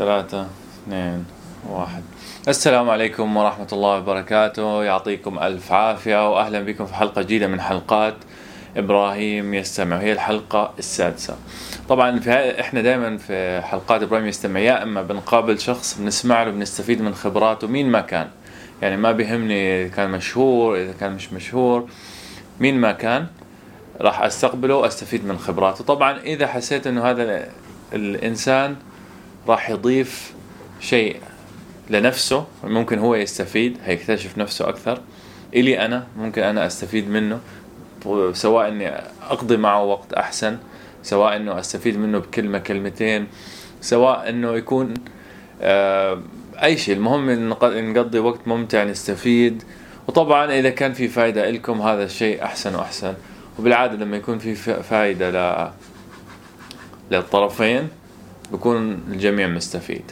ثلاثة اثنين واحد. السلام عليكم ورحمة الله وبركاته. يعطيكم ألف عافية وأهلا بكم في حلقة جديدة من حلقات إبراهيم يستمع. هي الحلقة السادسة. طبعا في إحنا دائما في حلقات إبراهيم يستمع يا إما بنقابل شخص بنسمع له بنستفيد من خبراته مين ما كان. يعني ما بيهمني إذا كان مشهور إذا كان مش مشهور مين ما كان راح أستقبله وأستفيد من خبراته. طبعا إذا حسيت إنه هذا الإنسان راح يضيف شيء لنفسه ممكن هو يستفيد هيكتشف نفسه أكثر. إلي أنا ممكن أنا أستفيد منه سواء إني أقضي معه وقت أحسن سواء إنه أستفيد منه بكلمة كلمتين سواء إنه يكون آه، أي شيء. المهم نقضي وقت ممتع نستفيد. وطبعا إذا كان في فائده لكم هذا الشيء أحسن وأحسن. وبالعادة لما يكون في فائده ل للطرفين بكون الجميع مستفيد.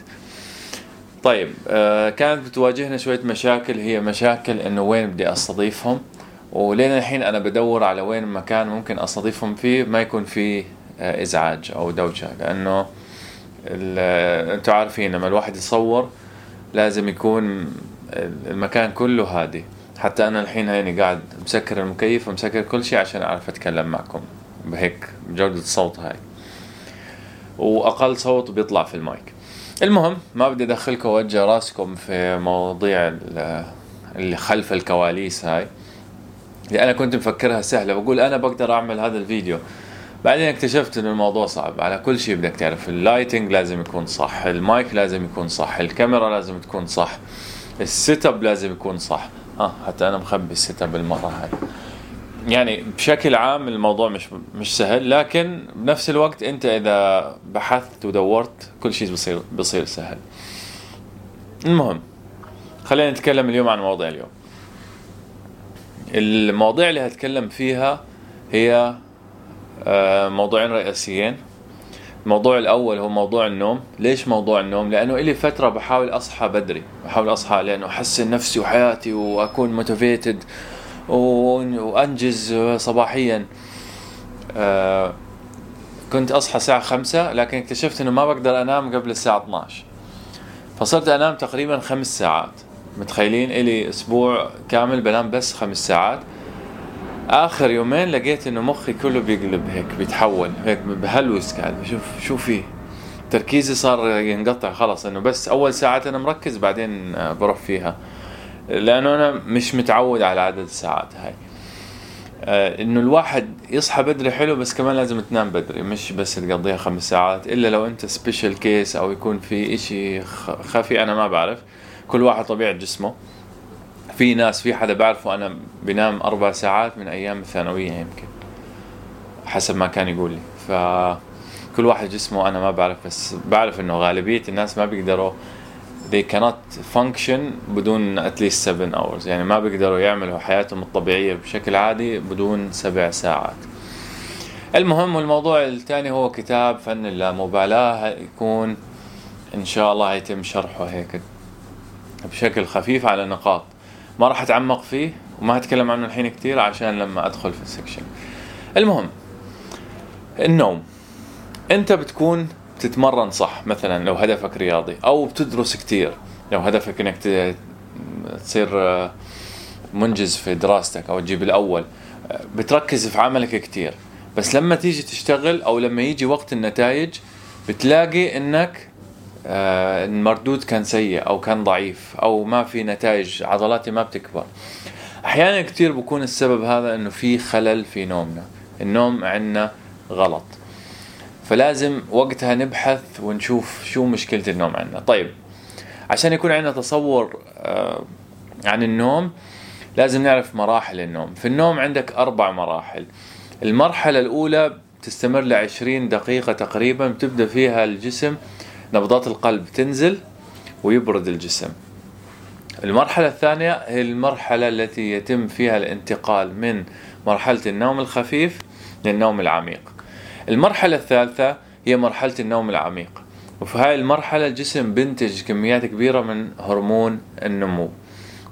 طيب آه كانت بتواجهنا شوية مشاكل هي مشاكل إنه وين بدي أستضيفهم ولين الحين أنا بدور على وين مكان ممكن أستضيفهم فيه ما يكون فيه آه إزعاج أو دوشة لأنه أنتم عارفين لما الواحد يصور لازم يكون المكان كله هادي. حتى أنا الحين هيني قاعد مسكر المكيف ومسكر كل شيء عشان أعرف أتكلم معكم. بهيك بجودة الصوت هاي. وأقل صوت بيطلع في المايك. المهم ما بدي أدخلكم وجه رأسكم في مواضيع اللي خلف الكواليس هاي اللي أنا كنت مفكرها سهلة. بقول أنا بقدر أعمل هذا الفيديو. بعدين اكتشفت إنه الموضوع صعب. على كل شيء بدك تعرف. ال lighting لازم يكون صح المايك لازم يكون صح الكاميرا لازم تكون صح ال setup لازم يكون صح. آه حتى أنا مخبي ال setup المرة هاي. يعني بشكل عام الموضوع مش مش سهل لكن بنفس الوقت أنت إذا بحثت ودورت كل شيء بصير بصير سهل. المهم خلينا نتكلم اليوم عن مواضيع اليوم. المواضيع اللي هتكلم فيها هي آه، موضوعين رئيسيين. الموضوع الأول هو موضوع النوم. ليش موضوع النوم؟ لأنه إلي فترة بحاول أصحى بدري. بحاول أصحى لأنه أحسن نفسي وحياتي وأكون motivated وأنجز صباحيا. آه، كنت أصحى الساعة خمسة لكن اكتشفت إنه ما بقدر أنام قبل الساعة 12 فصرت أنام تقريبا خمس ساعات. متخيلين إلي أسبوع كامل بنام بس خمس ساعات. آخر يومين لقيت إنه مخي كله بيقلب هيك بيتحول هيك بهلوس قاعد. بشوف شو في؟ تركيزي صار ينقطع خلص إنه بس أول ساعات أنا مركز بعدين بروح فيها. لأنه أنا مش متعود على عدد الساعات هاي. آه إنه الواحد يصحى بدري حلو بس كمان لازم تنام بدري مش بس تقضيها خمس ساعات إلا لو أنت special case أو يكون في إشي خفي أنا ما بعرف. كل واحد طبيعة جسمه. في ناس في حدا بعرفه أنا بنام أربع ساعات من أيام الثانوية يمكن حسب ما كان يقول لي. فكل واحد جسمه أنا ما بعرف بس بعرف إنه غالبية الناس ما بيقدروا they cannot function بدون at least 7 hours. يعني ما بيقدروا يعملوا حياتهم الطبيعية بشكل عادي بدون سبع ساعات. المهم والموضوع الثاني هو كتاب فن اللامبالاة. يكون إن شاء الله يتم شرحه هيك بشكل خفيف على نقاط. ما راح أتعمق فيه وما هتكلم عنه الحين كتير عشان لما أدخل في السكشن. المهم النوم. أنت بتكون تتمرن صح مثلا لو هدفك رياضي أو بتدرس كتير لو هدفك إنك تصير آه، منجز في دراستك أو تجيب الأول. آه، بتركز في عملك كتير. بس لما تيجي تشتغل أو لما يجي وقت النتائج بتلاقي إنك آه، المردود كان سيء أو كان ضعيف أو ما في نتائج عضلاتي ما بتكبر. أحيانا كتير بكون السبب هذا إنه في خلل في نومنا. النوم عندنا غلط. فلازم وقتها نبحث ونشوف شو مشكلة النوم عندنا. طيب عشان يكون عندنا تصور آه، عن النوم لازم نعرف مراحل النوم. في النوم عندك أربع مراحل. المرحلة الأولى تستمر لعشرين دقيقة تقريبا بتبدأ فيها الجسم نبضات القلب تنزل ويبرد الجسم. المرحلة الثانية هي المرحلة التي يتم فيها الانتقال من مرحلة النوم الخفيف للنوم العميق. المرحلة الثالثة هي مرحلة النوم العميق. وفي هاي المرحلة الجسم بينتج كميات كبيرة من هرمون النمو.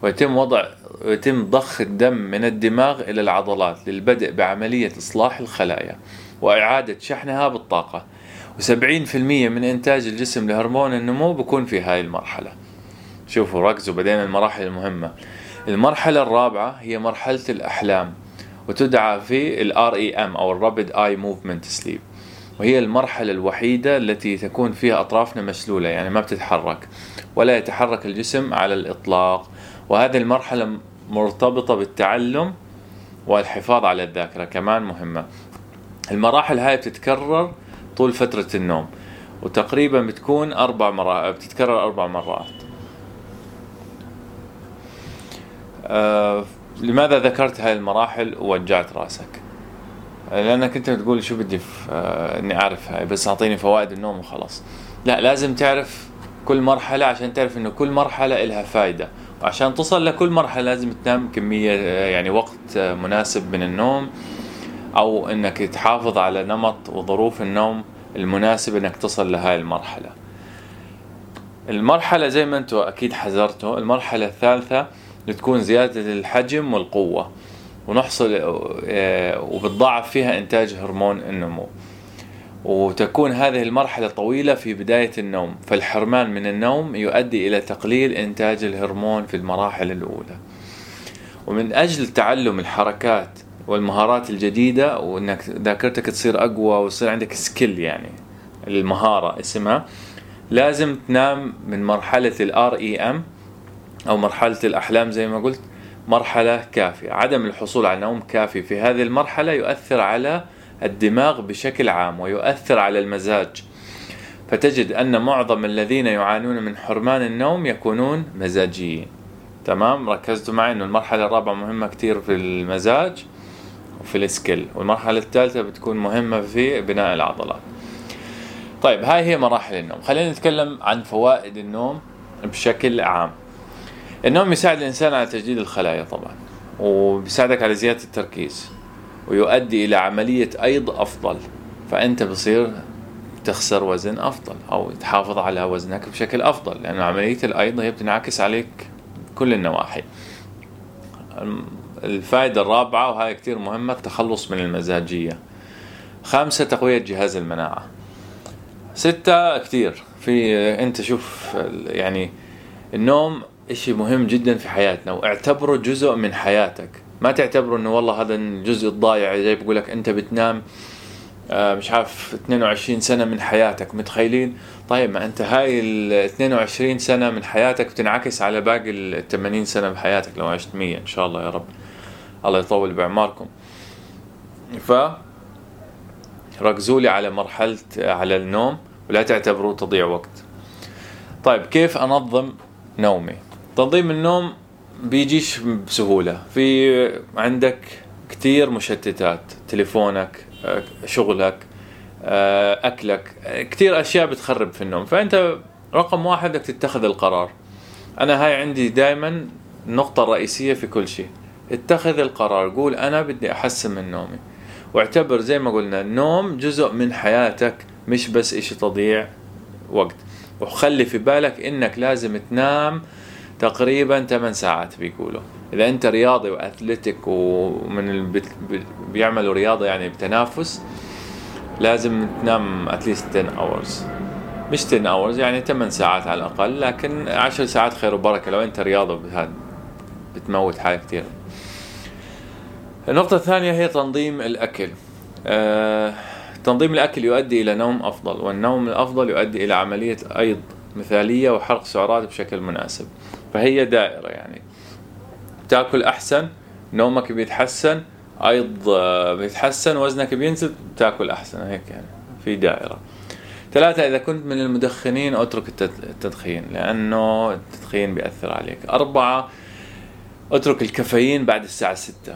ويتم وضع ويتم ضخ الدم من الدماغ إلى العضلات للبدء بعملية إصلاح الخلايا وإعادة شحنها بالطاقة. و70% من إنتاج الجسم لهرمون النمو بكون في هاي المرحلة. شوفوا ركزوا بدينا المراحل المهمة. المرحلة الرابعة هي مرحلة الأحلام. وتدعى في ال REM أو Rapid Eye Movement Sleep. وهي المرحلة الوحيدة التي تكون فيها أطرافنا مشلولة يعني ما بتتحرك ولا يتحرك الجسم على الإطلاق. وهذه المرحلة مرتبطة بالتعلم والحفاظ على الذاكرة كمان مهمة. المراحل هاي بتتكرر طول فترة النوم وتقريبا بتكون أربع مرات بتتكرر أربع مرات. آه لماذا ذكرت هاي المراحل ووجعت رأسك؟ لأنك أنت بتقول شو بدي آه إني اعرف هاي بس أعطيني فوائد النوم وخلاص. لا لازم تعرف كل مرحلة عشان تعرف إنه كل مرحلة إلها فايدة. وعشان تصل لكل مرحلة لازم تنام كمية يعني وقت مناسب من النوم أو إنك تحافظ على نمط وظروف النوم المناسب إنك تصل لهاي المرحلة. المرحلة زي ما أنتم أكيد حذرتوا المرحلة الثالثة بتكون زيادة الحجم والقوة. ونحصل آه، وبتضاعف فيها إنتاج هرمون النمو. وتكون هذه المرحلة طويلة في بداية النوم. فالحرمان من النوم يؤدي إلى تقليل إنتاج الهرمون في المراحل الأولى. ومن أجل تعلم الحركات والمهارات الجديدة وإنك ذاكرتك تصير أقوى ويصير عندك سكيل يعني المهارة اسمها لازم تنام من مرحلة ال REM أو مرحلة الأحلام زي ما قلت مرحلة كافية. عدم الحصول على نوم كافي في هذه المرحلة يؤثر على الدماغ بشكل عام ويؤثر على المزاج. فتجد أن معظم الذين يعانون من حرمان النوم يكونون مزاجيين. تمام؟ ركزتوا معي أنه المرحلة الرابعة مهمة كتير في المزاج وفي السكيل والمرحلة الثالثة بتكون مهمة في بناء العضلات. طيب هاي هي مراحل النوم. خلينا نتكلم عن فوائد النوم بشكل عام. النوم يساعد الإنسان على تجديد الخلايا طبعا وبيساعدك على زيادة التركيز ويؤدي إلى عملية أيض أفضل فأنت بصير تخسر وزن أفضل أو تحافظ على وزنك بشكل أفضل لأن عملية الأيض هي بتنعكس عليك كل النواحي. الفائدة الرابعة وهي كتير مهمة التخلص من المزاجية. خامسة تقوية جهاز المناعة. ستة كتير في أنت شوف يعني النوم إشي مهم جدا في حياتنا واعتبره جزء من حياتك. ما تعتبره إنه والله هذا الجزء الضايع زي بقول لك أنت بتنام آه، مش عارف 22 سنة من حياتك متخيلين؟ طيب ما أنت هاي ال 22 سنة من حياتك بتنعكس على باقي ال 80 سنة بحياتك لو عشت 100 إن شاء الله يا رب. الله يطول بعماركم ف ركزوا لي على مرحلة على النوم ولا تعتبروه تضيع وقت. طيب كيف أنظم نومي؟ تنظيم النوم بيجيش بسهولة. في عندك كتير مشتتات تليفونك شغلك أكلك كتير أشياء بتخرب في النوم. فأنت رقم واحد بدك تتخذ القرار. أنا هاي عندي دائما النقطة الرئيسية في كل شيء. اتخذ القرار. قول أنا بدي أحسن من نومي. واعتبر زي ما قلنا النوم جزء من حياتك مش بس إشي تضيع وقت. وخلي في بالك إنك لازم تنام تقريبا 8 ساعات بيقولوا. إذا أنت رياضي وأثليتيك ومن اللي بيعملوا رياضة يعني بتنافس لازم تنام at least 10 hours مش 10 hours يعني 8 ساعات على الأقل لكن 10 ساعات خير وبركة لو أنت رياضه بهاد بتموت حالك كثير النقطة الثانية هي تنظيم الأكل. آه، تنظيم الأكل يؤدي إلى نوم أفضل والنوم الأفضل يؤدي إلى عملية أيض مثالية وحرق سعرات بشكل مناسب. فهي دائرة يعني. تاكل أحسن نومك بيتحسن أيض بيتحسن وزنك بينزل تاكل أحسن هيك يعني في دائرة. ثلاثة إذا كنت من المدخنين أترك التدخين لأنه التدخين بيأثر عليك. أربعة أترك الكافيين بعد الساعة ستة.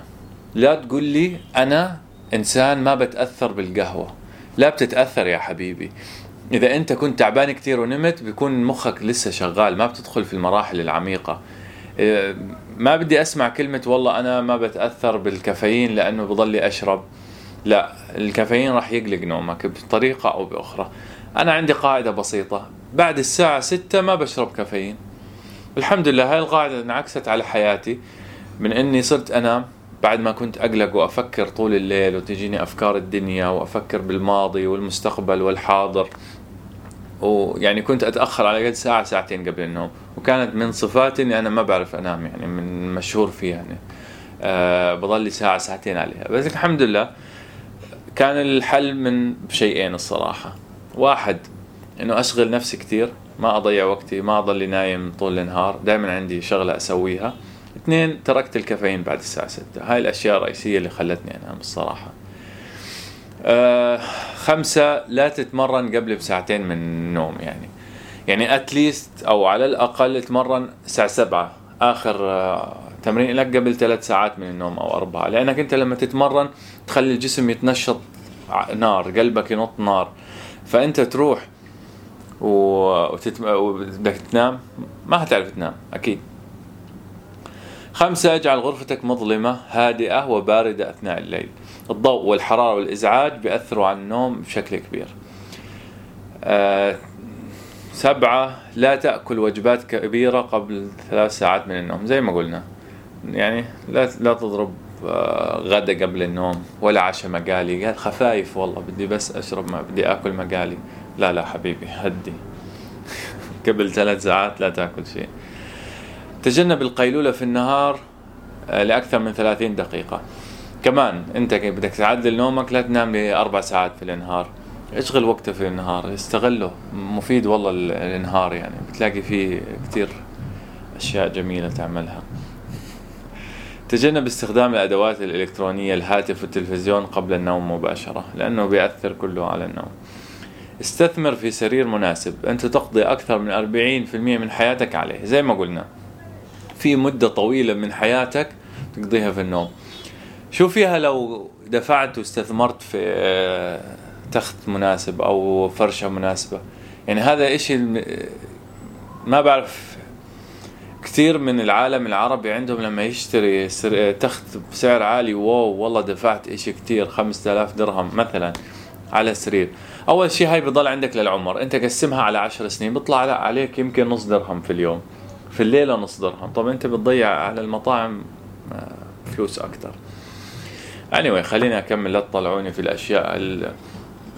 لا تقول لي أنا إنسان ما بتأثر بالقهوة. لا بتتأثر يا حبيبي. إذا أنت كنت تعبان كثير ونمت بيكون مخك لسه شغال ما بتدخل في المراحل العميقة. إيه، ما بدي أسمع كلمة والله أنا ما بتأثر بالكافيين لأنه بضلي أشرب. لا الكافيين راح يقلق نومك بطريقة أو بأخرى. أنا عندي قاعدة بسيطة. بعد الساعة ستة ما بشرب كافيين. الحمد لله هاي القاعدة انعكست على حياتي. من إني صرت أنام بعد ما كنت أقلق وأفكر طول الليل وتجيني أفكار الدنيا وأفكر بالماضي والمستقبل والحاضر. ويعني كنت أتأخر على قد ساعة ساعتين قبل النوم. وكانت من صفاتي إني أنا ما بعرف أنام يعني من مشهور فيها يعني أه بضل لي ساعة ساعتين عليها. بس الحمد لله كان الحل من شيئين الصراحة. واحد إنه أشغل نفسي كثير ما أضيع وقتي ما أضل نايم طول النهار دائما عندي شغلة أسويها. اثنين تركت الكافيين بعد الساعة 6 هاي الأشياء الرئيسية اللي خلتني أنام الصراحة. آه خمسة لا تتمرن قبل بساعتين من النوم يعني. يعني اتليست أو على الأقل اتمرن الساعة سبعة آخر آه تمرين لك قبل ثلاث ساعات من النوم أو أربعة. لأنك أنت لما تتمرن تخلي الجسم يتنشط نار قلبك ينط نار. فأنت تروح وتتم... وبدك تنام ما هتعرف تنام أكيد. خمسة اجعل غرفتك مظلمة هادئة وباردة أثناء الليل. الضوء والحرارة والإزعاج بيأثروا على النوم بشكل كبير. أه سبعة لا تأكل وجبات كبيرة قبل ثلاث ساعات من النوم زي ما قلنا. يعني لا لا تضرب آه، غدا قبل النوم ولا عشاء مقالي. قال خفايف والله بدي بس أشرب ما بدي أكل مقالي. لا لا حبيبي هدي. قبل ثلاث ساعات لا تأكل شيء. تجنب القيلولة في النهار آه، لأكثر من 30 دقيقة. كمان انت بدك تعدل نومك لا تنام لي أربع ساعات في النهار اشغل وقته في النهار استغله. مفيد والله النهار يعني. بتلاقي فيه كتير أشياء جميلة تعملها. تجنب استخدام الأدوات الإلكترونية الهاتف والتلفزيون قبل النوم مباشرة لأنه بيأثر كله على النوم. استثمر في سرير مناسب. أنت تقضي أكثر من 40% من حياتك عليه زي ما قلنا. في مدة طويلة من حياتك تقضيها في النوم. شو فيها لو دفعت واستثمرت في آه، تخت مناسب أو فرشة مناسبة؟ يعني هذا إشي ما بعرف. كثير من العالم العربي عندهم لما يشتري تخت بسعر عالي واو والله دفعت إشي كثير 5000 درهم مثلا على سرير. أول شيء هاي بضل عندك للعمر. أنت قسمها على عشر سنين بيطلع عليك يمكن نص درهم في اليوم. في الليلة نص درهم. طب أنت بتضيع على المطاعم آه، فلوس أكثر. Anyway خليني أكمل. لا تطلعوني في الأشياء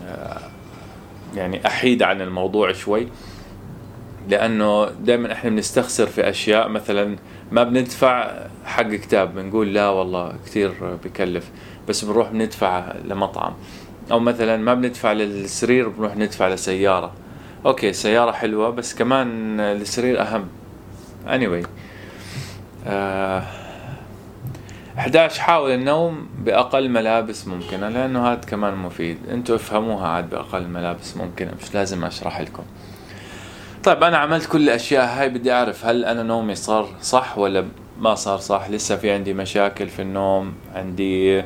آه، يعني أحيد عن الموضوع شوي. لأنه دائما إحنا بنستخسر في أشياء. مثلا ما بندفع حق كتاب بنقول لا والله كثير بكلف بس بنروح بندفع لمطعم. أو مثلا ما بندفع للسرير بنروح ندفع لسيارة. أوكي سيارة حلوة بس كمان السرير أهم. Anyway آه 11 حاول النوم بأقل ملابس ممكنة لأنه هذا كمان مفيد. أنتوا افهموها عاد بأقل ملابس ممكنة مش لازم أشرح لكم. طيب أنا عملت كل الأشياء هاي بدي أعرف هل أنا نومي صار صح ولا ما صار صح. لسه في عندي مشاكل في النوم عندي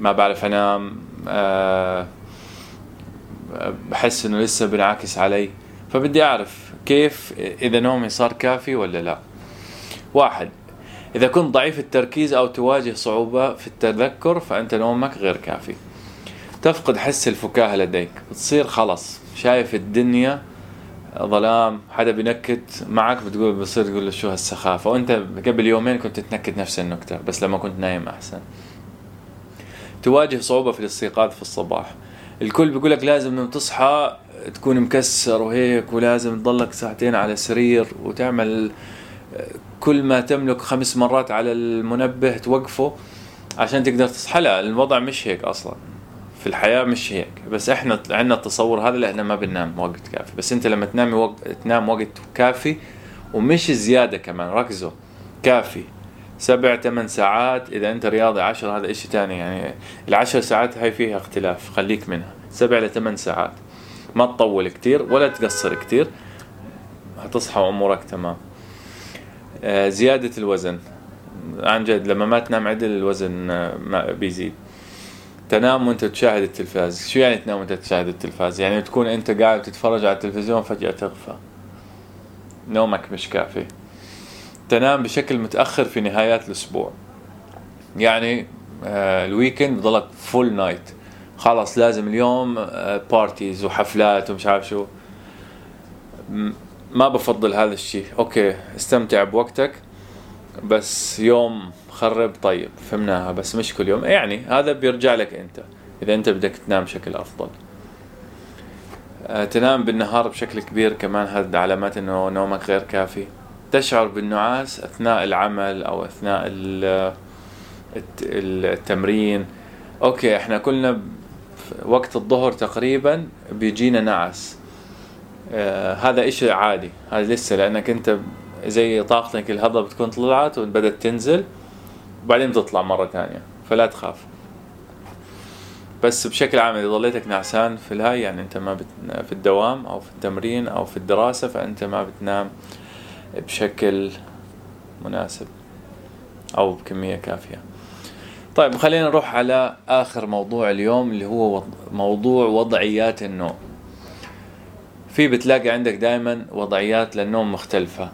ما بعرف أنام أه بحس إنه لسه بنعكس علي. فبدي أعرف كيف إذا نومي صار كافي ولا لا. واحد إذا كنت ضعيف التركيز أو تواجه صعوبة في التذكر فأنت نومك غير كافي. تفقد حس الفكاهة لديك. بتصير خلص شايف الدنيا ظلام حدا بينكت معك بتقول بصير تقول له شو هالسخافة. وأنت قبل يومين كنت تنكت نفس النكتة بس لما كنت نايم أحسن. تواجه صعوبة في الاستيقاظ في الصباح. الكل بيقول لك لازم تصحى تكون مكسر وهيك ولازم تضلك ساعتين على السرير وتعمل كل ما تملك خمس مرات على المنبه توقفه عشان تقدر تصحى لا الوضع مش هيك أصلا. في الحياة مش هيك. بس إحنا عندنا التصور هذا لأننا ما بننام وقت كافي. بس أنت لما تنام وقت تنام وقت كافي ومش زيادة كمان ركزوا. كافي. سبع ثمان ساعات. إذا أنت رياضي عشر هذا إشي تاني. يعني العشر ساعات هاي فيها اختلاف خليك منها. سبع لثمان ساعات. ما تطول كتير ولا تقصر كتير. هتصحى وامورك تمام. زيادة الوزن. عن جد لما ما تنام عدل الوزن آه، ما بيزيد. تنام وانت تشاهد التلفاز. شو يعني تنام وانت تشاهد التلفاز؟ يعني تكون انت قاعد تتفرج على التلفزيون فجأة تغفى. نومك مش كافي. تنام بشكل متأخر في نهايات الأسبوع. يعني آه ال weekend بضلك full night خلاص لازم اليوم آه parties وحفلات ومش عارف شو. ما بفضل هذا الشيء. okay استمتع بوقتك بس يوم خرب طيب فهمناها بس مش كل يوم. يعني هذا بيرجع لك أنت إذا أنت بدك تنام بشكل أفضل. آه، تنام بالنهار بشكل كبير كمان هذا علامات إنه نومك غير كافي. تشعر بالنعاس أثناء العمل أو أثناء التمرين. okay إحنا كلنا وقت الظهر تقريبا بيجينا نعس. هذا إشي عادي. هذا لسه لأنك أنت زي طاقتك الهضة بتكون طلعت وبدت تنزل وبعدين بتطلع مرة ثانية فلا تخاف. بس بشكل عام إذا ضليتك نعسان في الهاي يعني أنت ما بت... في الدوام أو في التمرين أو في الدراسة فأنت ما بتنام بشكل مناسب أو بكمية كافية. طيب خلينا نروح على آخر موضوع اليوم اللي هو موضوع وضعيات النوم. في بتلاقي عندك دائما وضعيات للنوم مختلفة.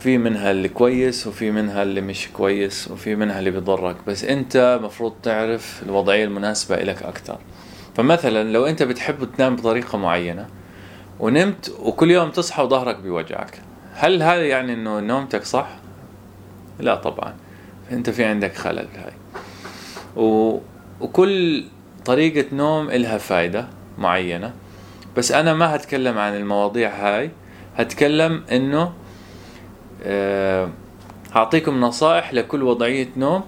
في منها اللي كويس وفي منها اللي مش كويس وفي منها اللي بيضرك. بس أنت مفروض تعرف الوضعية المناسبة لك أكثر فمثلا لو أنت بتحب تنام بطريقة معينة ونمت وكل يوم تصحى وظهرك بيوجعك. هل هذا يعني إنه نومتك صح؟ لا طبعا. أنت في عندك خلل هاي. و... وكل طريقة نوم إلها فايدة معينة. بس أنا ما هتكلم عن المواضيع هاي. هتكلم إنه أه هعطيكم نصائح لكل وضعية نوم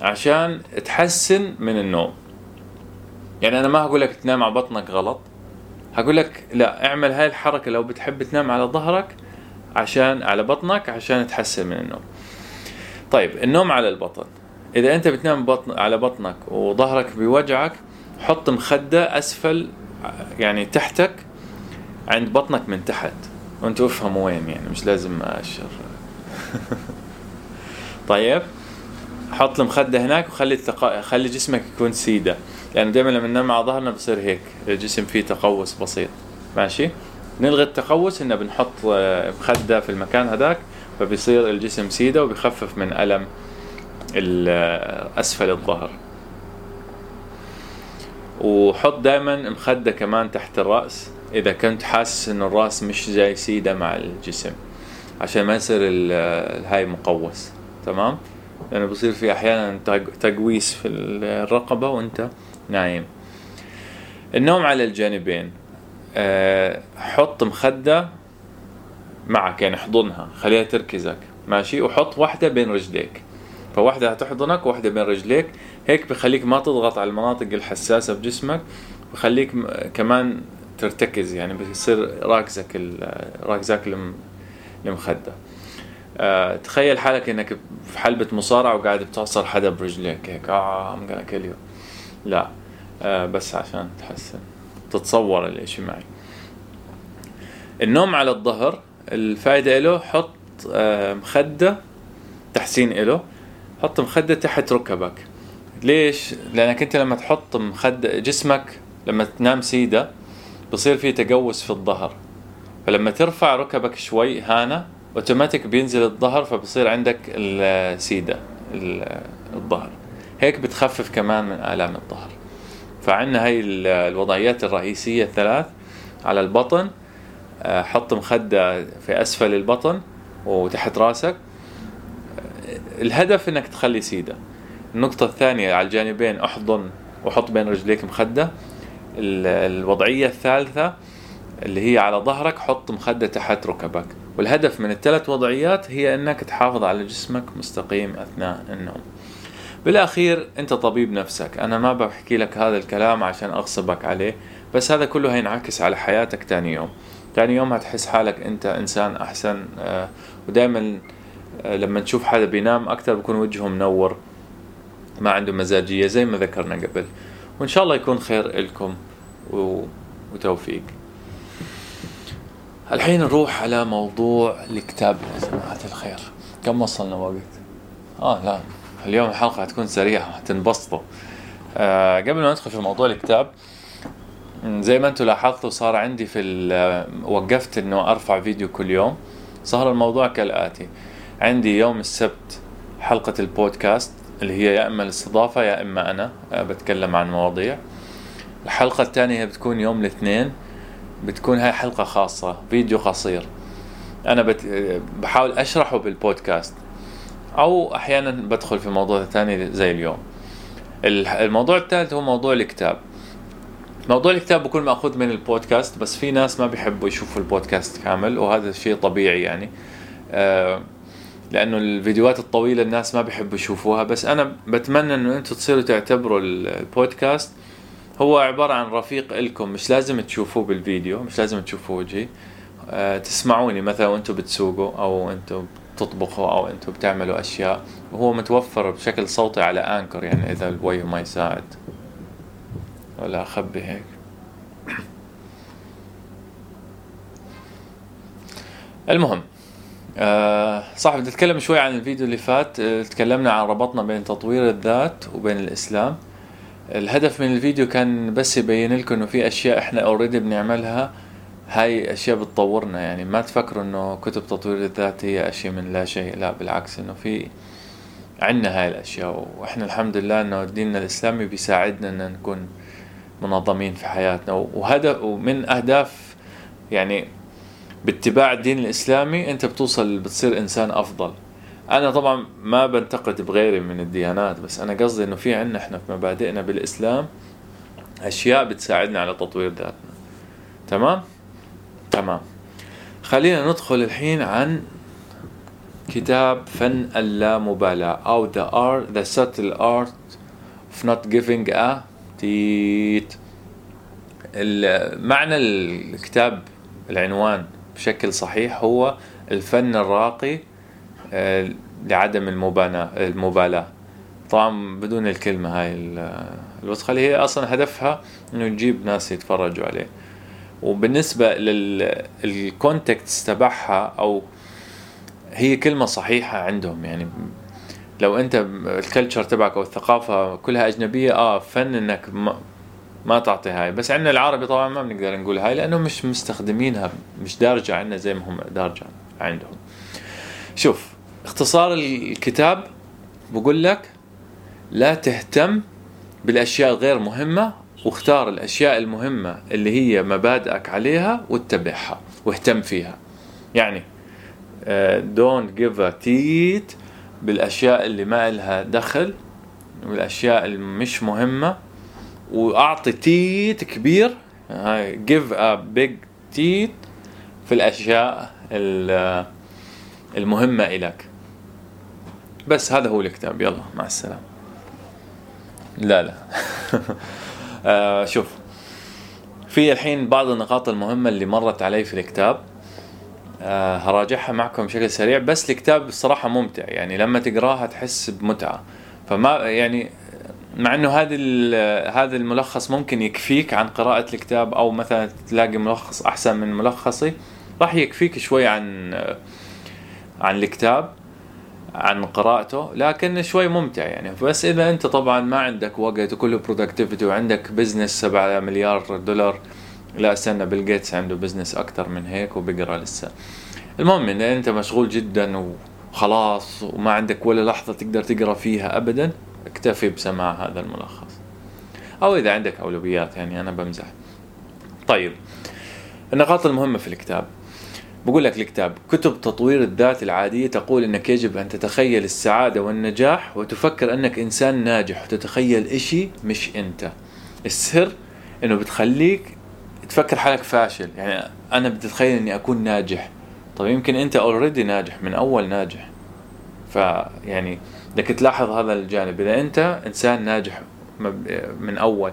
عشان تحسن من النوم. يعني أنا ما هقول لك تنام على بطنك غلط. هقول لك لا اعمل هاي الحركة لو بتحب تنام على ظهرك عشان على بطنك عشان تحسن من النوم. طيب النوم على البطن. إذا أنت بتنام بطن على بطنك وظهرك بيوجعك حط مخدة أسفل يعني تحتك عند بطنك من تحت. وانتوا افهموا وين يعني مش لازم أشر. طيب حط المخدة هناك وخلي التق... خلي جسمك يكون سيدة. لأنه دائما لما ننام على ظهرنا بصير هيك الجسم فيه تقوس بسيط. ماشي؟ نلغي التقوس إن بنحط مخدة في المكان هذاك فبيصير الجسم سيدة وبيخفف من ألم أسفل الظهر. وحط دائما مخدة كمان تحت الرأس. إذا كنت حاسس إنه الرأس مش جاي سيدة مع الجسم عشان ما يصير الهاي مقوس. تمام؟ لأنه بصير في أحيانا تقويس في الرقبة وأنت نايم. النوم على الجانبين. أه حط مخدة معك يعني احضنها خليها تركزك. ماشي؟ وحط واحدة بين رجليك. فواحدة هتحضنك وواحدة بين رجليك. هيك بخليك ما تضغط على المناطق الحساسة بجسمك بخليك كمان ترتكز يعني بيصير راكزك راكزك المخدة. أه تخيل حالك إنك في حلبة مصارعة وقاعد بتعصر حدا برجليك هيك آه ام لا أه بس عشان تحسن تتصور الإشي معي. النوم على الظهر الفائدة له حط أه مخدة تحسين له حط مخدة تحت ركبك. ليش؟ لأنك أنت لما تحط مخدة جسمك لما تنام سيدة بصير في تقوس في الظهر. فلما ترفع ركبك شوي هانا اوتوماتيك بينزل الظهر فبصير عندك السيدة الظهر. هيك بتخفف كمان من آلام الظهر. فعندنا هاي الوضعيات الرئيسية الثلاث على البطن. حط مخدة في أسفل البطن وتحت راسك. الهدف إنك تخلي سيدة. النقطة الثانية على الجانبين أحضن وحط بين رجليك مخدة. الوضعية الثالثة اللي هي على ظهرك حط مخدة تحت ركبك. والهدف من الثلاث وضعيات هي إنك تحافظ على جسمك مستقيم أثناء النوم. بالأخير أنت طبيب نفسك. أنا ما بحكي لك هذا الكلام عشان أغصبك عليه بس هذا كله هينعكس على حياتك تاني يوم. تاني يوم هتحس حالك أنت إنسان أحسن ودائما لما تشوف حدا بينام أكثر بكون وجهه منور. ما عنده مزاجية زي ما ذكرنا قبل. وإن شاء الله يكون خير لكم وتوفيق. الحين نروح على موضوع الكتاب يا جماعة الخير. كم وصلنا وقت؟ آه لا. اليوم الحلقة هتكون سريعة تنبسطوا آه قبل ما ندخل في موضوع الكتاب زي ما أنتم لاحظتوا صار عندي في وقفت إنه أرفع فيديو كل يوم. صار الموضوع كالآتي. عندي يوم السبت حلقة البودكاست. اللي هي يا إما الاستضافة يا إما أنا بتكلم عن مواضيع. الحلقة الثانية بتكون يوم الاثنين بتكون هاي حلقة خاصة فيديو قصير. أنا بت... بحاول أشرحه بالبودكاست. أو أحيانا بدخل في موضوع ثاني زي اليوم. الموضوع الثالث هو موضوع الكتاب. موضوع الكتاب بكون مأخوذ من البودكاست بس في ناس ما بيحبوا يشوفوا البودكاست كامل وهذا شيء طبيعي يعني. آه لأنه الفيديوهات الطويلة الناس ما بيحبوا يشوفوها بس أنا بتمنى إنه أنتم تصيروا تعتبروا البودكاست هو عبارة عن رفيق لكم مش لازم تشوفوه بالفيديو مش لازم تشوفوا وجهي. أه تسمعوني مثلا وأنتم بتسوقوا أو أنتم بتطبخوا أو أنتم بتعملوا أشياء. وهو متوفر بشكل صوتي على انكر يعني إذا الوي ما يساعد. ولا أخبي هيك. المهم آه صح بدي أتكلم شوي عن الفيديو اللي فات. آه تكلمنا عن ربطنا بين تطوير الذات وبين الإسلام. الهدف من الفيديو كان بس يبين لكم إنه في أشياء إحنا اوريدي بنعملها. هاي أشياء بتطورنا يعني ما تفكروا إنه كتب تطوير الذات هي أشياء من لا شيء لا بالعكس إنه في عندنا هاي الأشياء. وإحنا الحمد لله إنه ديننا الإسلامي بيساعدنا إن نكون منظمين في حياتنا. وهذا ومن أهداف يعني باتباع الدين الإسلامي أنت بتوصل بتصير إنسان أفضل. أنا طبعا ما بنتقد بغيري من الديانات بس أنا قصدي إنه في عندنا إحنا في مبادئنا بالإسلام أشياء بتساعدنا على تطوير ذاتنا. تمام؟ تمام. خلينا ندخل الحين عن كتاب فن اللامبالاة أو The Art The Subtle Art of Not Giving a تيت معنى الكتاب العنوان بشكل صحيح هو الفن الراقي آه، لعدم المبالاة المبالاة. طبعا بدون الكلمة هاي الوسخة اللي هي أصلا هدفها إنه تجيب ناس يتفرجوا عليه. وبالنسبة لل context تبعها أو هي كلمة صحيحة عندهم يعني. لو أنت ال culture تبعك أو الثقافة كلها أجنبية آه فن إنك ما, تعطي هاي. بس عندنا العربي طبعا ما بنقدر نقول هاي لأنه مش مستخدمينها مش دارجة عندنا زي ما هم دارجة عندهم. شوف اختصار الكتاب بقول لك لا تهتم بالأشياء الغير مهمة واختار الأشياء المهمة اللي هي مبادئك عليها واتبعها واهتم فيها. يعني don't give a تيت بالأشياء اللي ما لها دخل والاشياء اللي مش مهمة. وأعطي تيت كبير. هاي جيف ا بيج تيت في الأشياء المهمة إلك بس هذا هو الكتاب. يلا مع السلامة. لا لا. آه شوف. في الحين بعض النقاط المهمة اللي مرت علي في الكتاب. آه هراجعها معكم بشكل سريع. بس الكتاب الصراحة ممتع. يعني لما تقراها تحس بمتعة. فما يعني مع إنه هذا هذا الملخص ممكن يكفيك عن قراءة الكتاب أو مثلا تلاقي ملخص أحسن من ملخصي راح يكفيك شوي عن عن الكتاب عن قراءته لكن شوي ممتع يعني. بس إذا أنت طبعا ما عندك وقت وكله productivity وعندك business 7 مليار دولار لا استنى بيل جيتس عنده business أكثر من هيك وبيقرا لسه. المهم إن أنت مشغول جدا وخلاص وما عندك ولا لحظة تقدر تقرأ فيها ابدا اكتفي بسماع هذا الملخص. أو إذا عندك أولويات يعني أنا بمزح. طيب النقاط المهمة في الكتاب. بقول لك الكتاب كتب تطوير الذات العادية تقول أنك يجب أن تتخيل السعادة والنجاح وتفكر أنك إنسان ناجح وتتخيل إشي مش أنت. السر أنه بتخليك تفكر حالك فاشل. يعني أنا بدي أتخيل أني أكون ناجح. طب يمكن أنت اوريدي ناجح من أول ناجح. فيعني بدك تلاحظ هذا الجانب. إذا أنت إنسان ناجح من أول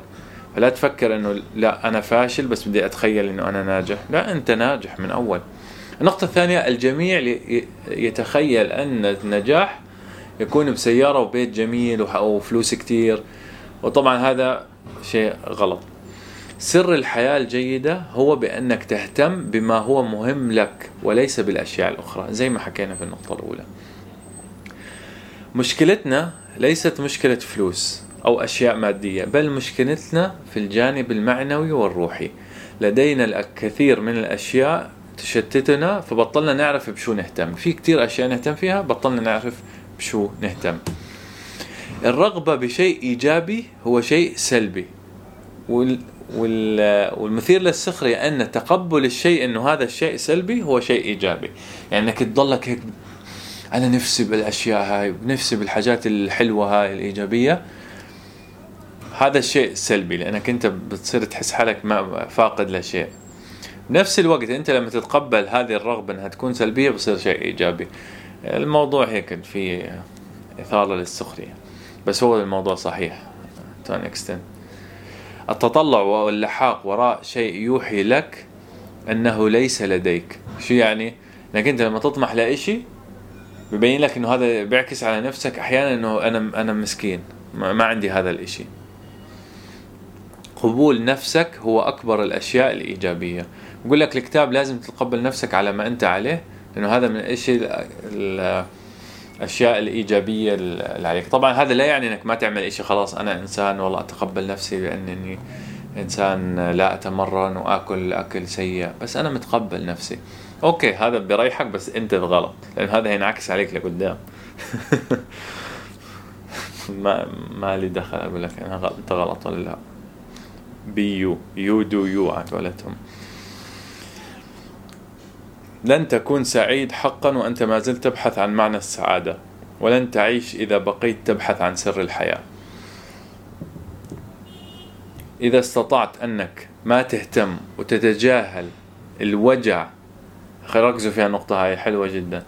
فلا تفكر إنه لا أنا فاشل بس بدي أتخيل إنه أنا ناجح. لا أنت ناجح من أول. النقطة الثانية الجميع يتخيل أن النجاح يكون بسيارة وبيت جميل وفلوس كتير. وطبعا هذا شيء غلط. سر الحياة الجيدة هو بأنك تهتم بما هو مهم لك وليس بالأشياء الأخرى زي ما حكينا في النقطة الأولى. مشكلتنا ليست مشكلة فلوس أو أشياء مادية بل مشكلتنا في الجانب المعنوي والروحي. لدينا الكثير من الأشياء تشتتنا فبطلنا نعرف بشو نهتم. في كتير أشياء نهتم فيها بطلنا نعرف بشو نهتم. الرغبة بشيء إيجابي هو شيء سلبي. وال والمثير للسخرية أن تقبل الشيء أنه هذا الشيء سلبي هو شيء إيجابي. يعني أنك تضلك هيك أنا نفسي بالأشياء هاي ونفسي بالحاجات الحلوة هاي الإيجابية. هذا الشيء سلبي لأنك أنت بتصير تحس حالك ما فاقد لشيء بنفس الوقت أنت لما تتقبل هذه الرغبة إنها تكون سلبية بصير شيء إيجابي. الموضوع هيك في إثارة للسخرية. بس هو الموضوع صحيح extent. التطلع واللحاق وراء شيء يوحي لك أنه ليس لديك. شو يعني؟ إنك أنت لما تطمح لإشي ببين لك إنه هذا بيعكس على نفسك أحيانا إنه أنا أنا مسكين. ما عندي هذا الإشي. قبول نفسك هو أكبر الأشياء الإيجابية. بقول لك الكتاب لازم تتقبل نفسك على ما أنت عليه لأنه هذا من الاشياء الأشياء الإيجابية اللي عليك. طبعا هذا لا يعني إنك ما تعمل إشي خلاص أنا إنسان والله أتقبل نفسي بأنني إنسان لا أتمرن وآكل أكل سيء بس أنا متقبل نفسي. أوكي هذا بريحك بس أنت الغلط لأن هذا هينعكس عليك لقدام. ما ما لي دخل أقول لك أنا غلط أنت غلط ولا لا. be you you do you على قولتهم لن تكون سعيد حقا وأنت ما زلت تبحث عن معنى السعادة ولن تعيش إذا بقيت تبحث عن سر الحياة. إذا استطعت أنك ما تهتم وتتجاهل الوجع ركزوا في النقطة هاي حلوة جدا.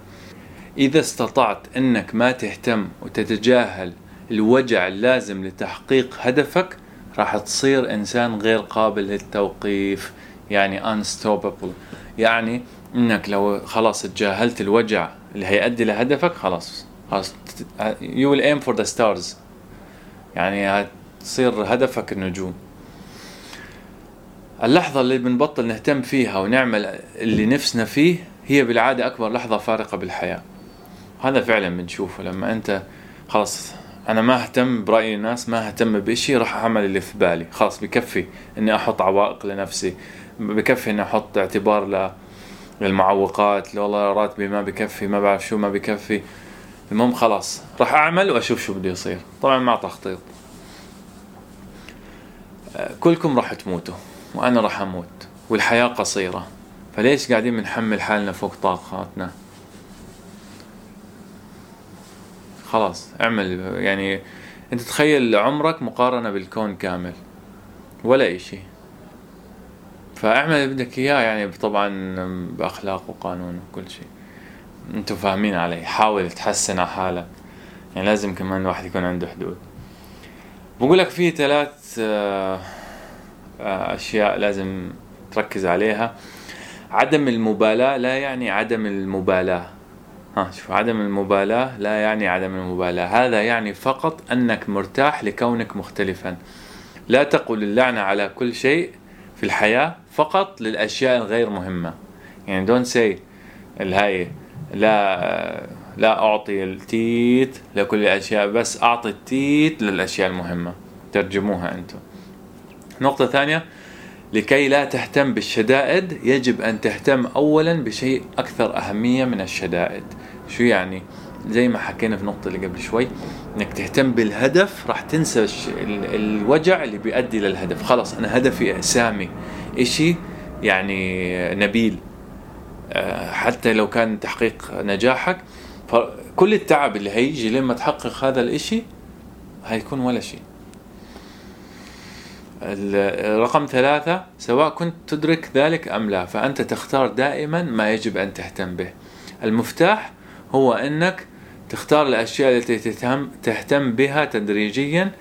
إذا استطعت أنك ما تهتم وتتجاهل الوجع اللازم لتحقيق هدفك راح تصير إنسان غير قابل للتوقيف يعني unstoppable. يعني إنك لو خلاص تجاهلت الوجع اللي هيؤدي لهدفك خلاص خلاص you will aim for the stars. يعني تصير هدفك النجوم. اللحظة اللي بنبطل نهتم فيها ونعمل اللي نفسنا فيه هي بالعادة أكبر لحظة فارقة بالحياة. هذا فعلا بنشوفه. لما أنت خلاص أنا ما أهتم برأي الناس ما أهتم بإشي راح أعمل اللي في بالي. خلاص بكفي إني أحط عوائق لنفسي بكفي إني أحط اعتبار للمعوقات والله راتبي ما بكفي ما بعرف شو ما بكفي. المهم خلاص راح أعمل وأشوف شو بده يصير. طبعا مع تخطيط كلكم راح تموتوا. وأنا راح أموت والحياة قصيرة. فليش قاعدين بنحمل حالنا فوق طاقاتنا؟ خلاص اعمل يعني أنت تخيل عمرك مقارنة بالكون كامل ولا إشي. فاعمل اللي بدك إياه يعني طبعا بأخلاق وقانون وكل شيء. أنتوا فاهمين علي حاول تحسن على حالك. يعني لازم كمان الواحد يكون عنده حدود. بقول لك في ثلاث آه أشياء لازم تركز عليها. عدم المبالاة لا يعني عدم المبالاة. ها شوف عدم المبالاة لا يعني عدم المبالاة. هذا يعني فقط أنك مرتاح لكونك مختلفا. لا تقل اللعنة على كل شيء في الحياة فقط للأشياء الغير مهمة. يعني don't say الهاي لا لا أعطي التيت لكل الأشياء بس أعطي التيت للأشياء المهمة. ترجموها أنتم. نقطة ثانية. لكي لا تهتم بالشدائد يجب أن تهتم أولا بشيء أكثر أهمية من الشدائد. شو يعني؟ زي ما حكينا في النقطة اللي قبل شوي إنك تهتم بالهدف راح تنسى الوجع اللي بيؤدي للهدف خلاص أنا هدفي سامي اشي يعني نبيل. آه، حتى لو كان تحقيق نجاحك فكل التعب اللي هيجي لما تحقق هذا الإشي هيكون ولا شيء. رقم ثلاثة سواء كنت تدرك ذلك أم لا فأنت تختار دائما ما يجب أن تهتم به. المفتاح هو أنك تختار الأشياء التي تهتم, بها تدريجيا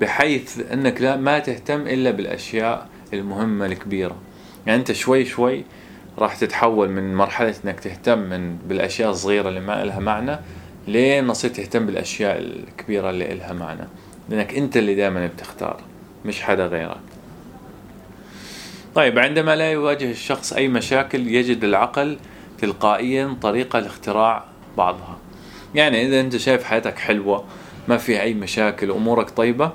بحيث أنك لا ما تهتم إلا بالأشياء المهمة الكبيرة. يعني أنت شوي شوي راح تتحول من مرحلة أنك تهتم من بالأشياء الصغيرة اللي ما لها معنى لين نصير تهتم بالأشياء الكبيرة اللي لها معنى. لأنك أنت اللي دائما بتختار. مش حدا غيرك. طيب عندما لا يواجه الشخص أي مشاكل يجد العقل تلقائيا طريقة لاختراع بعضها. يعني إذا أنت شايف حياتك حلوة ما فيها أي مشاكل أمورك طيبة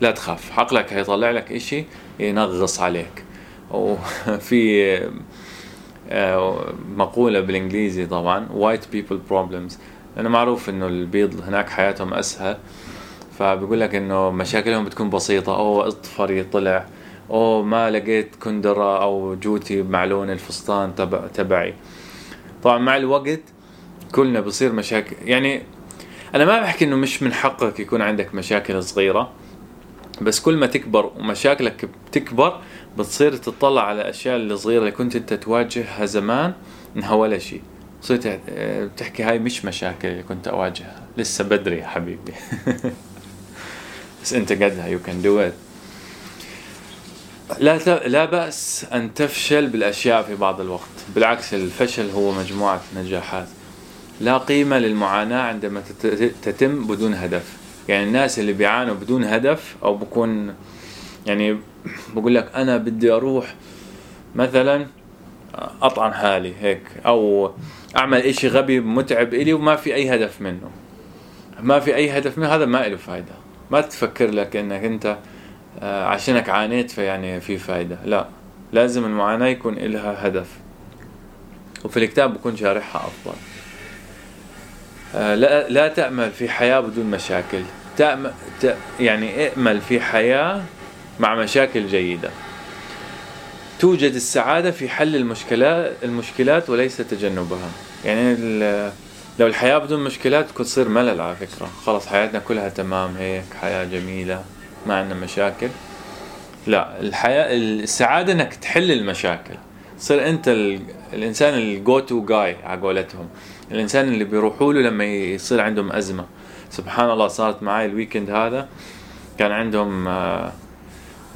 لا تخاف. عقلك هيطلع لك إشي ينغص عليك. وفي آه، مقولة بالإنجليزي طبعا white people problems. لأنه معروف إنه البيض هناك حياتهم أسهل. فبيقول لك إنه مشاكلهم بتكون بسيطة. أو اطفري طلع. أو ما لقيت كندرة أو جوتي مع لون الفستان تبع تبعي. طبعا مع الوقت كلنا بصير مشاكل. يعني أنا ما بحكي إنه مش من حقك يكون عندك مشاكل صغيرة. بس كل ما تكبر ومشاكلك بتكبر بتصير تطلع على الاشياء الصغيره اللي كنت أنت تواجهها زمان إنها ولا شيء. صرت بتحكي هاي مش مشاكل اللي كنت أواجهها. لسه بدري يا حبيبي. بس انت قدها you can do it لا لا بأس أن تفشل بالأشياء في بعض الوقت. بالعكس الفشل هو مجموعة نجاحات. لا قيمة للمعاناة عندما تتم بدون هدف. يعني الناس اللي بيعانوا بدون هدف أو بكون يعني بقول لك أنا بدي أروح مثلا أطعن حالي هيك أو أعمل إشي غبي متعب إلي وما في أي هدف منه. ما في أي هدف منه هذا ما له فايدة. ما تفكر لك إنك أنت آه، عشانك عانيت فيعني في فايدة. لا لازم المعاناة يكون إلها هدف. وفي الكتاب بكون شارحها أفضل. آه، لا لا تأمل في حياة بدون مشاكل. تأمل يعني ائمل في حياة مع مشاكل جيدة. توجد السعادة في حل المشكلات المشكلات وليس تجنبها. يعني لو الحياة بدون مشكلات كنت تصير ملل على فكرة. خلاص حياتنا كلها تمام هيك حياة جميلة ما عندنا مشاكل. لا الحياة السعادة إنك تحل المشاكل. تصير أنت الإنسان الجو تو جاي على قولتهم. الإنسان اللي بيروحوا له لما يصير عندهم أزمة. سبحان الله صارت معي ال weekend هذا. كان عندهم آه،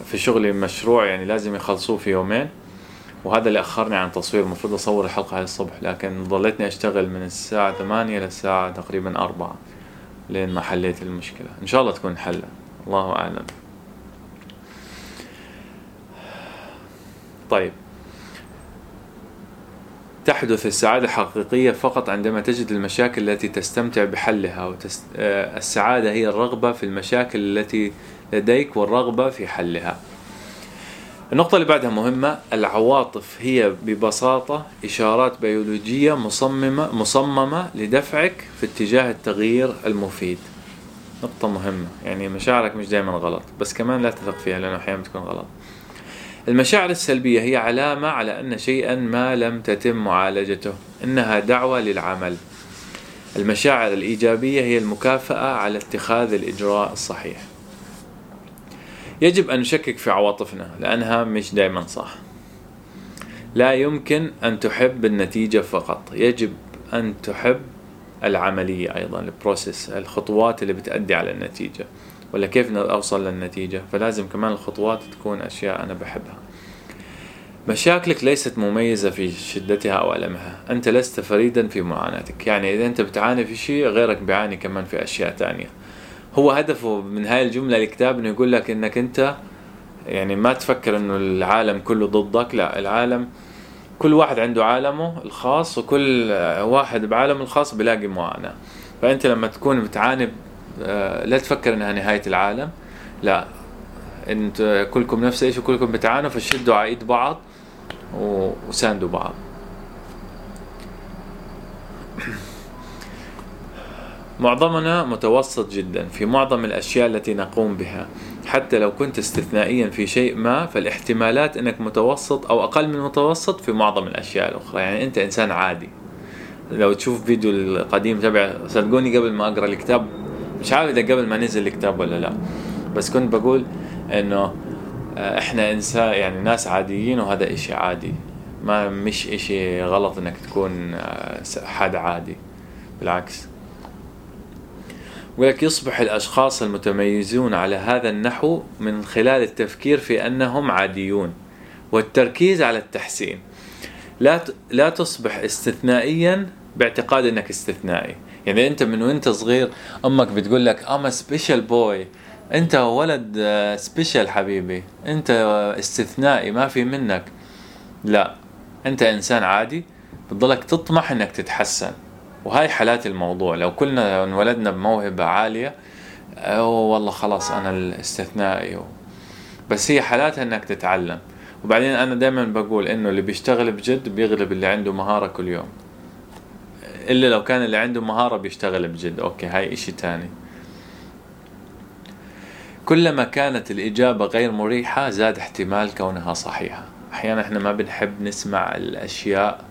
في شغلي مشروع يعني لازم يخلصوه في يومين. وهذا اللي أخرني عن تصوير المفروض أصور الحلقة هاي الصبح لكن ضليتني أشتغل من الساعة 8 للساعه تقريبا 4 لين ما حليت المشكلة. إن شاء الله تكون حلة الله أعلم. طيب. تحدث السعادة الحقيقية فقط عندما تجد المشاكل التي تستمتع بحلها وتست... آه، السعادة هي الرغبة في المشاكل التي لديك والرغبة في حلها. النقطة اللي بعدها مهمة العواطف هي ببساطة إشارات بيولوجية مصممة مصممة لدفعك في اتجاه التغيير المفيد. نقطة مهمة يعني مشاعرك مش دائما غلط بس كمان لا تثق فيها لأنه أحيانا بتكون غلط. المشاعر السلبية هي علامة على أن شيئا ما لم تتم معالجته. إنها دعوة للعمل. المشاعر الإيجابية هي المكافأة على اتخاذ الإجراء الصحيح. يجب أن نشكك في عواطفنا لأنها مش دائما صح. لا يمكن أن تحب النتيجة فقط. يجب أن تحب العملية أيضا البروسيس الخطوات اللي بتأدي على النتيجة. ولا كيف أوصل للنتيجة؟ فلازم كمان الخطوات تكون أشياء أنا بحبها. مشاكلك ليست مميزة في شدتها أو ألمها. أنت لست فريدا في معاناتك. يعني إذا أنت بتعاني في شيء غيرك بيعاني كمان في أشياء تانية. هو هدفه من هاي الجملة الكتاب أنه يقول لك أنك أنت يعني ما تفكر أنه العالم كله ضدك لا العالم كل واحد عنده عالمه الخاص وكل واحد بعالمه الخاص بيلاقي معاناة. فأنت لما تكون بتعاني آه، لا تفكر إنها نهاية العالم لا أنت كلكم نفس الشيء وكلكم بتعانوا فشدوا على ايد بعض وساندوا بعض. معظمنا متوسط جدا في معظم الأشياء التي نقوم بها. حتى لو كنت استثنائيا في شيء ما فالاحتمالات إنك متوسط أو أقل من متوسط في معظم الأشياء الأخرى. يعني أنت إنسان عادي. لو تشوف فيديو القديم تبع صدقوني قبل ما أقرأ الكتاب مش عارف إذا قبل ما نزل الكتاب ولا لا. بس كنت بقول إنه آه، إحنا انسان يعني ناس عاديين وهذا إشي عادي. ما مش إشي غلط إنك تكون آه، حد عادي. بالعكس. ولك يصبح الأشخاص المتميزون على هذا النحو من خلال التفكير في أنهم عاديون والتركيز على التحسين. لا لا تصبح استثنائيا باعتقاد أنك استثنائي. يعني أنت من وأنت صغير أمك بتقول لك I'm special boy أنت ولد special حبيبي. أنت استثنائي ما في منك. لا أنت إنسان عادي. بتضلك تطمح إنك تتحسن. وهاي حلاوة الموضوع. لو كلنا انولدنا بموهبة عالية أو والله خلاص أنا الاستثنائي بس هي حالاتها إنك تتعلم. وبعدين أنا دائما بقول إنه اللي بيشتغل بجد بيغلب اللي عنده مهارة كل يوم. إلا لو كان اللي عنده مهارة بيشتغل بجد. أوكي هاي إشي تاني. كلما كانت الإجابة غير مريحة زاد احتمال كونها صحيحة. أحيانا إحنا ما بنحب نسمع الأشياء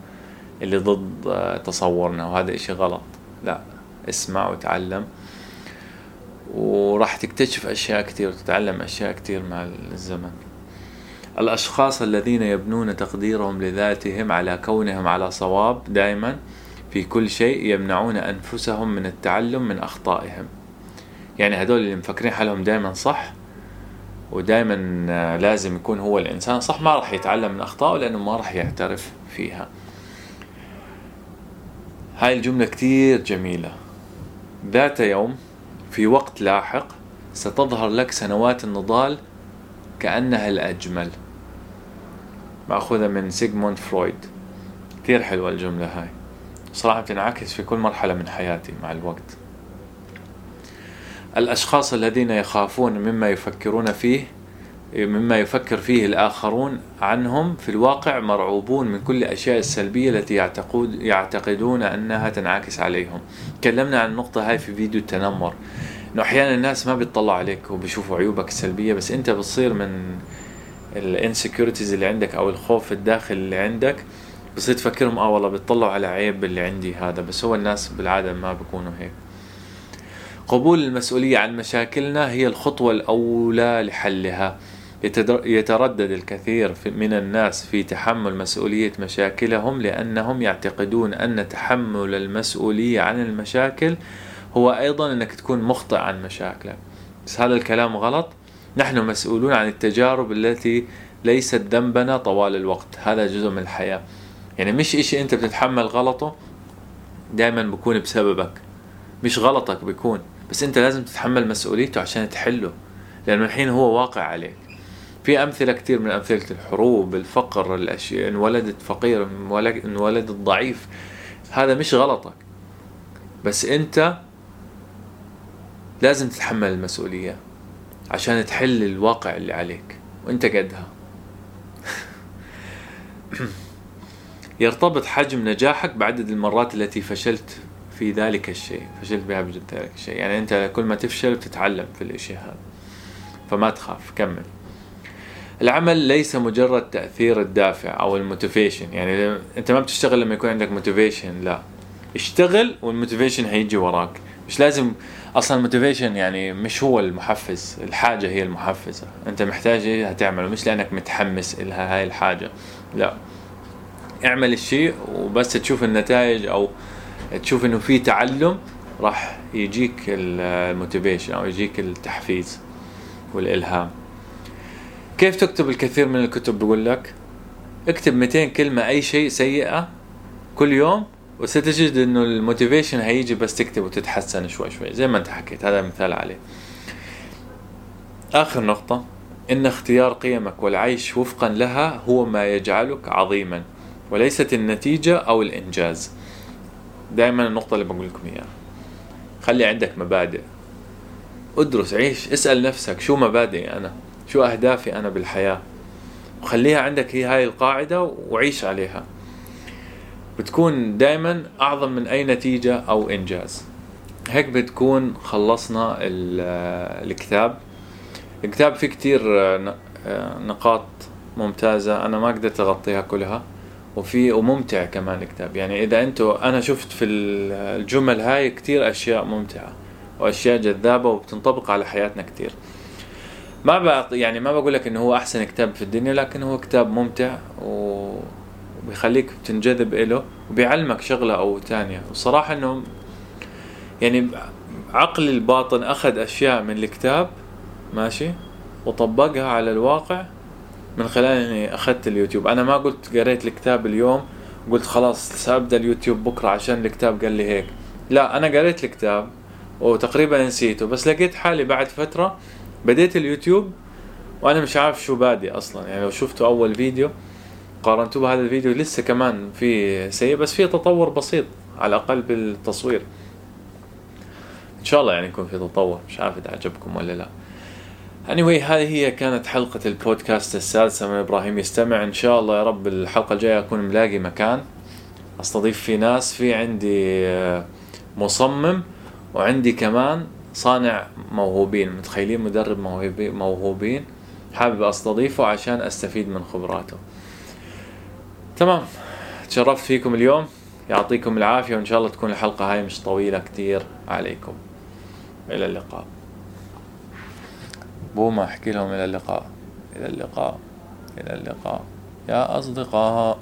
اللي ضد تصورنا وهذا إشي غلط. لا اسمع وتعلم. وراح تكتشف أشياء كثير وتتعلم أشياء كثير مع الزمن. الأشخاص الذين يبنون تقديرهم لذاتهم على كونهم على صواب دائما في كل شيء يمنعون أنفسهم من التعلم من أخطائهم. يعني هدول اللي مفكرين حالهم دائما صح ودائما آه، لازم يكون هو الإنسان. صح ما راح يتعلم من أخطائه لأنه ما راح يعترف فيها. هاي الجملة كتير جميلة. ذات يوم في وقت لاحق ستظهر لك سنوات النضال كأنها الأجمل. مأخوذة من سيغموند فرويد. كثير حلوة الجملة هاي. صراحة بتنعكس في كل مرحلة من حياتي مع الوقت. الأشخاص الذين يخافون مما يفكرون فيه مما يفكر فيه الآخرون عنهم في الواقع مرعوبون من كل الأشياء السلبية التي يعتقد يعتقدون أنها تنعكس عليهم. تكلمنا عن النقطة هاي في فيديو التنمر. إنه أحيانا الناس ما بيطلعوا عليك وبيشوفوا عيوبك السلبية بس أنت بتصير من الإنسكيورتيز اللي عندك أو الخوف الداخل اللي عندك. بصير تفكرهم آه والله بيطلعوا على عيب اللي عندي هذا بس هو الناس بالعادة ما بيكونوا هيك. قبول المسؤولية عن مشاكلنا هي الخطوة الأولى لحلها. يتردد الكثير من الناس في تحمل مسؤولية مشاكلهم لأنهم يعتقدون أن تحمل المسؤولية عن المشاكل هو أيضا أنك تكون مخطئ عن مشاكلك. بس هذا الكلام غلط. نحن مسؤولون عن التجارب التي ليست ذنبنا طوال الوقت. هذا جزء من الحياة. يعني مش إشي أنت بتتحمل غلطه دائما بكون بسببك. مش غلطك بيكون. بس أنت لازم تتحمل مسؤوليته عشان تحله. لأنه الحين هو واقع عليك. في أمثلة كثير من أمثلة الحروب الفقر الأشياء إن ولدت فقير إن ولدت ضعيف. هذا مش غلطك. بس أنت لازم تتحمل المسؤولية عشان تحل الواقع اللي عليك. وأنت قدها. يرتبط حجم نجاحك بعدد المرات التي فشلت في ذلك الشيء. فشلت بها بجد ذلك الشيء. يعني أنت كل ما تفشل بتتعلم في الاشي هذا فما تخاف. كمل. العمل ليس مجرد تأثير الدافع أو ال motivation. يعني أنت ما بتشتغل لما يكون عندك motivation لا. اشتغل وال motivation هيجي وراك. مش لازم أصلا ال motivation يعني مش هو المحفز الحاجة هي المحفزة. أنت محتاج إيه هتعمله مش لأنك متحمس لها هاي الحاجة. لا. اعمل الشيء وبس تشوف النتائج أو تشوف إنه في تعلم راح يجيك ال motivation أو يجيك التحفيز والإلهام. كيف تكتب الكثير من الكتب؟ بقول لك. اكتب 200 كلمة أي شيء سيئة كل يوم وستجد إنه الموتيفيشن هيجي بس تكتب وتتحسن شوي شوي زي ما أنت حكيت. هذا مثال عليه. آخر نقطة إن اختيار قيمك والعيش وفقا لها هو ما يجعلك عظيما وليست النتيجة أو الإنجاز. دائما النقطة اللي بقول لكم إياها. خلي عندك مبادئ. ادرس عيش اسأل نفسك شو مبادئي أنا؟ شو أهدافي أنا بالحياة؟ وخليها عندك هي هاي القاعدة وعيش عليها. بتكون دائما أعظم من أي نتيجة أو إنجاز. هيك بتكون خلصنا الكتاب. الكتاب فيه كتير نقاط ممتازة أنا ما قدرت أغطيها كلها. وفي وممتع كمان الكتاب. يعني إذا أنتوا أنا شفت في الجمل هاي كتير أشياء ممتعة وأشياء جذابة وبتنطبق على حياتنا كتير. ما بق يعني ما بقول لك إنه هو أحسن كتاب في الدنيا لكن هو كتاب ممتع وبيخليك تنجذب إله وبيعلمك شغلة أو تانية. وصراحة إنه يعني عقلي الباطن أخذ أشياء من الكتاب ماشي وطبقها على الواقع من خلال إني أخذت اليوتيوب. أنا ما قلت قريت الكتاب اليوم قلت خلاص سأبدأ اليوتيوب بكرة عشان الكتاب قال لي هيك. لا أنا قريت الكتاب وتقريبا نسيته بس لقيت حالي بعد فترة بديت اليوتيوب وأنا مش عارف شو بادي أصلا. يعني لو شفتوا أول فيديو قارنته بهذا الفيديو لسه كمان في سيء بس في تطور بسيط على الأقل بالتصوير. إن شاء الله يعني يكون في تطور مش عارف إذا عجبكم ولا لا. Anyway هذه هي كانت حلقة البودكاست السادسة من إبراهيم يستمع. إن شاء الله يا رب الحلقة الجاية أكون ملاقي مكان. أستضيف في ناس في عندي آه، مصمم وعندي كمان صانع موهوبين متخيلين مدرب موهوبين حابب أستضيفه عشان أستفيد من خبراته. تمام تشرفت فيكم اليوم يعطيكم العافية وإن شاء الله تكون الحلقة هاي مش طويلة كتير عليكم. إلى اللقاء. بوما أحكي لهم إلى اللقاء. إلى اللقاء. إلى اللقاء. يا أصدقاء.